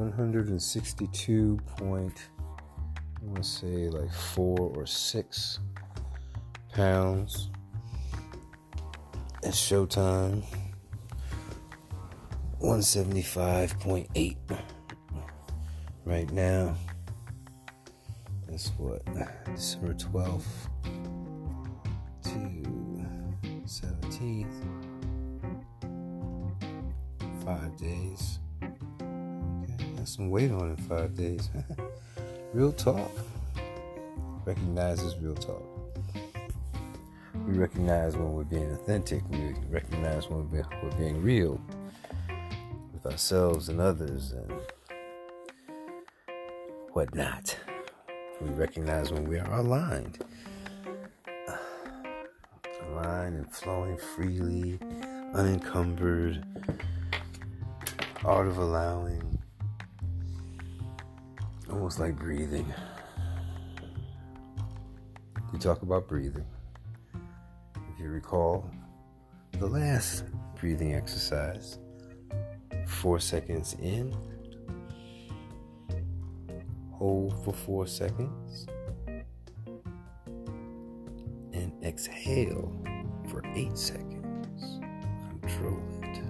162 point, I want to say like four or six pounds at Showtime. 175.8 right now. That's what December 12th to 17th. Five days. That's some weight on in five days. real talk. Recognize real talk. We recognize when we're being authentic. We recognize when we're, we're being real with ourselves and others and whatnot. We recognize when we are aligned, aligned and flowing freely, unencumbered, art of allowing, almost like breathing. We talk about breathing. If you recall the last breathing exercise, four seconds in, hold for four seconds, and exhale for eight seconds. Control it.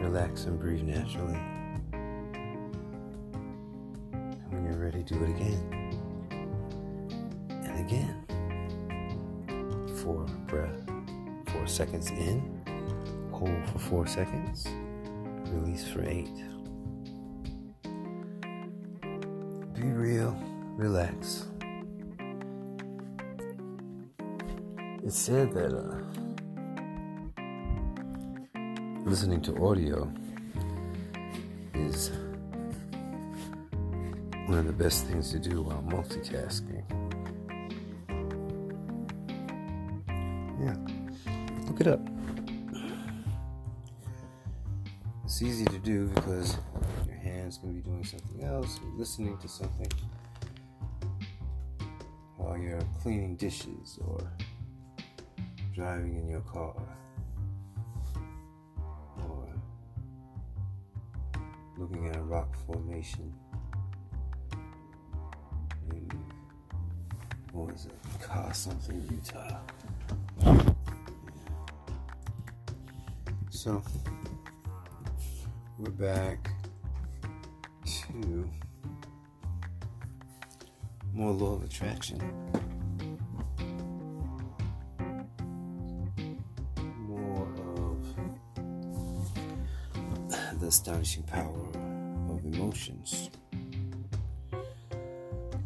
Relax and breathe naturally. Do it again. And again. Four breath, four seconds in Hold for four seconds. Release for eight. Be real. Relax. It's said that uh, listening to audio is one of the best things to do while multitasking. Yeah, look it up. It's easy to do because your hands can be doing something else, listening to something while you're cleaning dishes or driving in your car or looking at a rock formation what was it? Car something Utah. So we're back to more law of attraction. More of the astonishing power of emotions.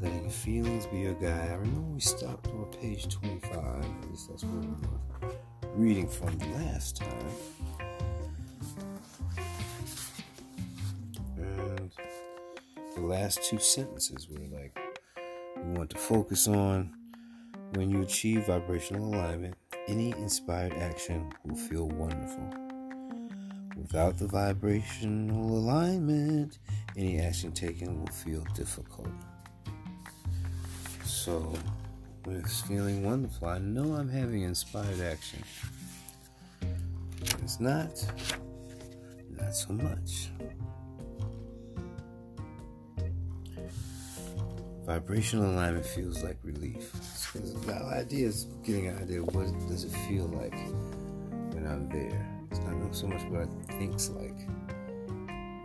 Letting your feelings be your guide. I remember we stopped on page 25, at least that's where we were reading from last time. And the last two sentences were like, we want to focus on when you achieve vibrational alignment, any inspired action will feel wonderful. Without the vibrational alignment, any action taken will feel difficult. So, it's feeling wonderful, I know I'm having inspired action. It's not, not so much. Vibrational alignment feels like relief. The idea is getting an idea what does it feel like when I'm there. It's not so much what it thinks like.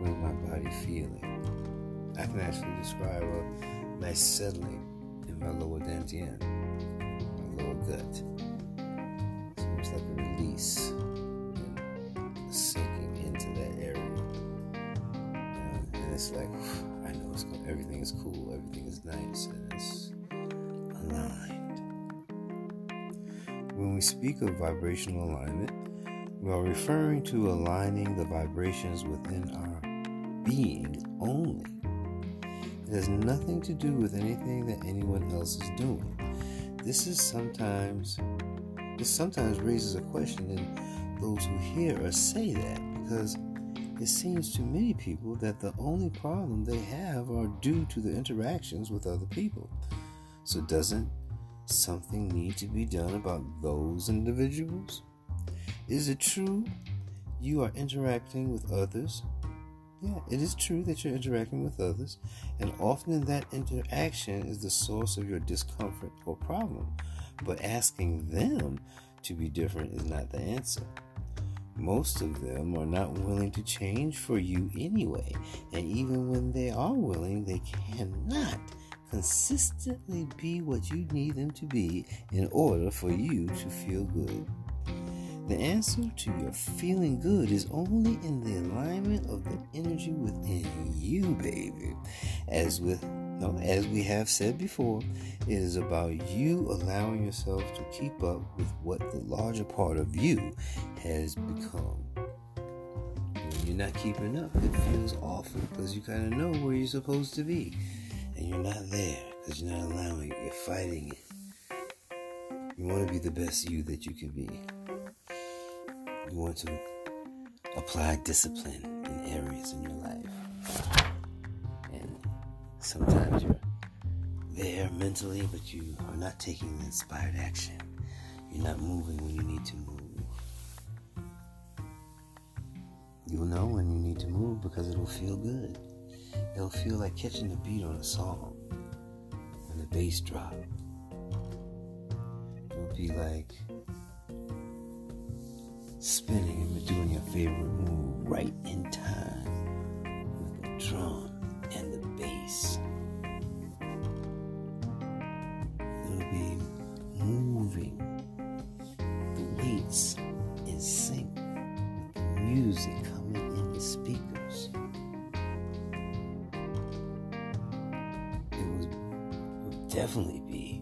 What is my body feeling? I can actually describe a nice settling in my lower dantian, my lower gut. It's almost like a release and sinking into that area. And it's like I know, everything is cool, everything is nice, and it's aligned. When we speak of vibrational alignment, we are referring to aligning the vibrations within our being only. It has nothing to do with anything that anyone else is doing. This is sometimes this sometimes raises a question in those who hear us say that because it seems to many people that the only problem they have are due to the interactions with other people. So, doesn't something need to be done about those individuals? Is it true you are interacting with others. Yeah, it is true that you're interacting with others, and often that interaction is the source of your discomfort or problem. But asking them to be different is not the answer. Most of them are not willing to change for you anyway, and even when they are willing, they cannot consistently be what you need them to be in order for you to feel good. The answer to your feeling good is only in the alignment of the energy within you, baby. As with no, as we have said before, it is about you allowing yourself to keep up with what the larger part of you has become. When you're not keeping up, it feels awful because you kind of know where you're supposed to be. And you're not there because you're not allowing it. You're fighting it. You want to be the best you that you can be. You want to apply discipline in areas in your life. And sometimes you're there mentally, but you are not taking the inspired action. You're not moving when you need to move. You'll know when you need to move because it'll feel good. It'll feel like catching the beat on a song when the bass drop. It'll be like spinning and doing your favorite move right in time with the drum and the bass. It'll be moving the weights in sync with the music coming in the speakers. It would, it would definitely be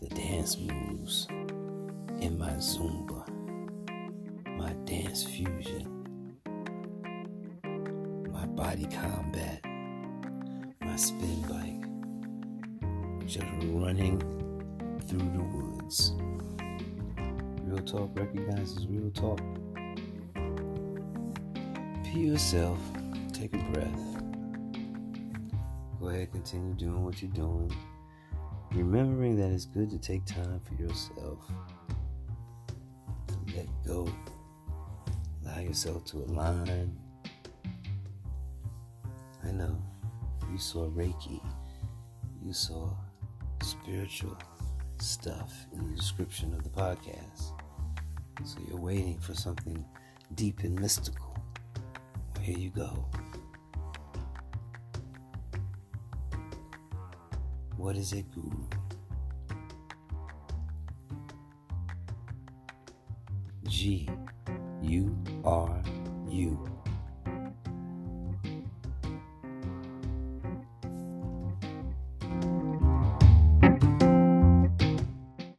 the dance moves in my Zumba my dance fusion, my body combat, my spin bike, just running through the woods. Real talk recognizes real talk. Be yourself, take a breath. Go ahead, continue doing what you're doing. Remembering that it's good to take time for yourself. Let go allow yourself to align. I know you saw Reiki, you saw spiritual stuff in the description of the podcast. So you're waiting for something deep and mystical. Well, here you go. What is it, Guru? G U are you.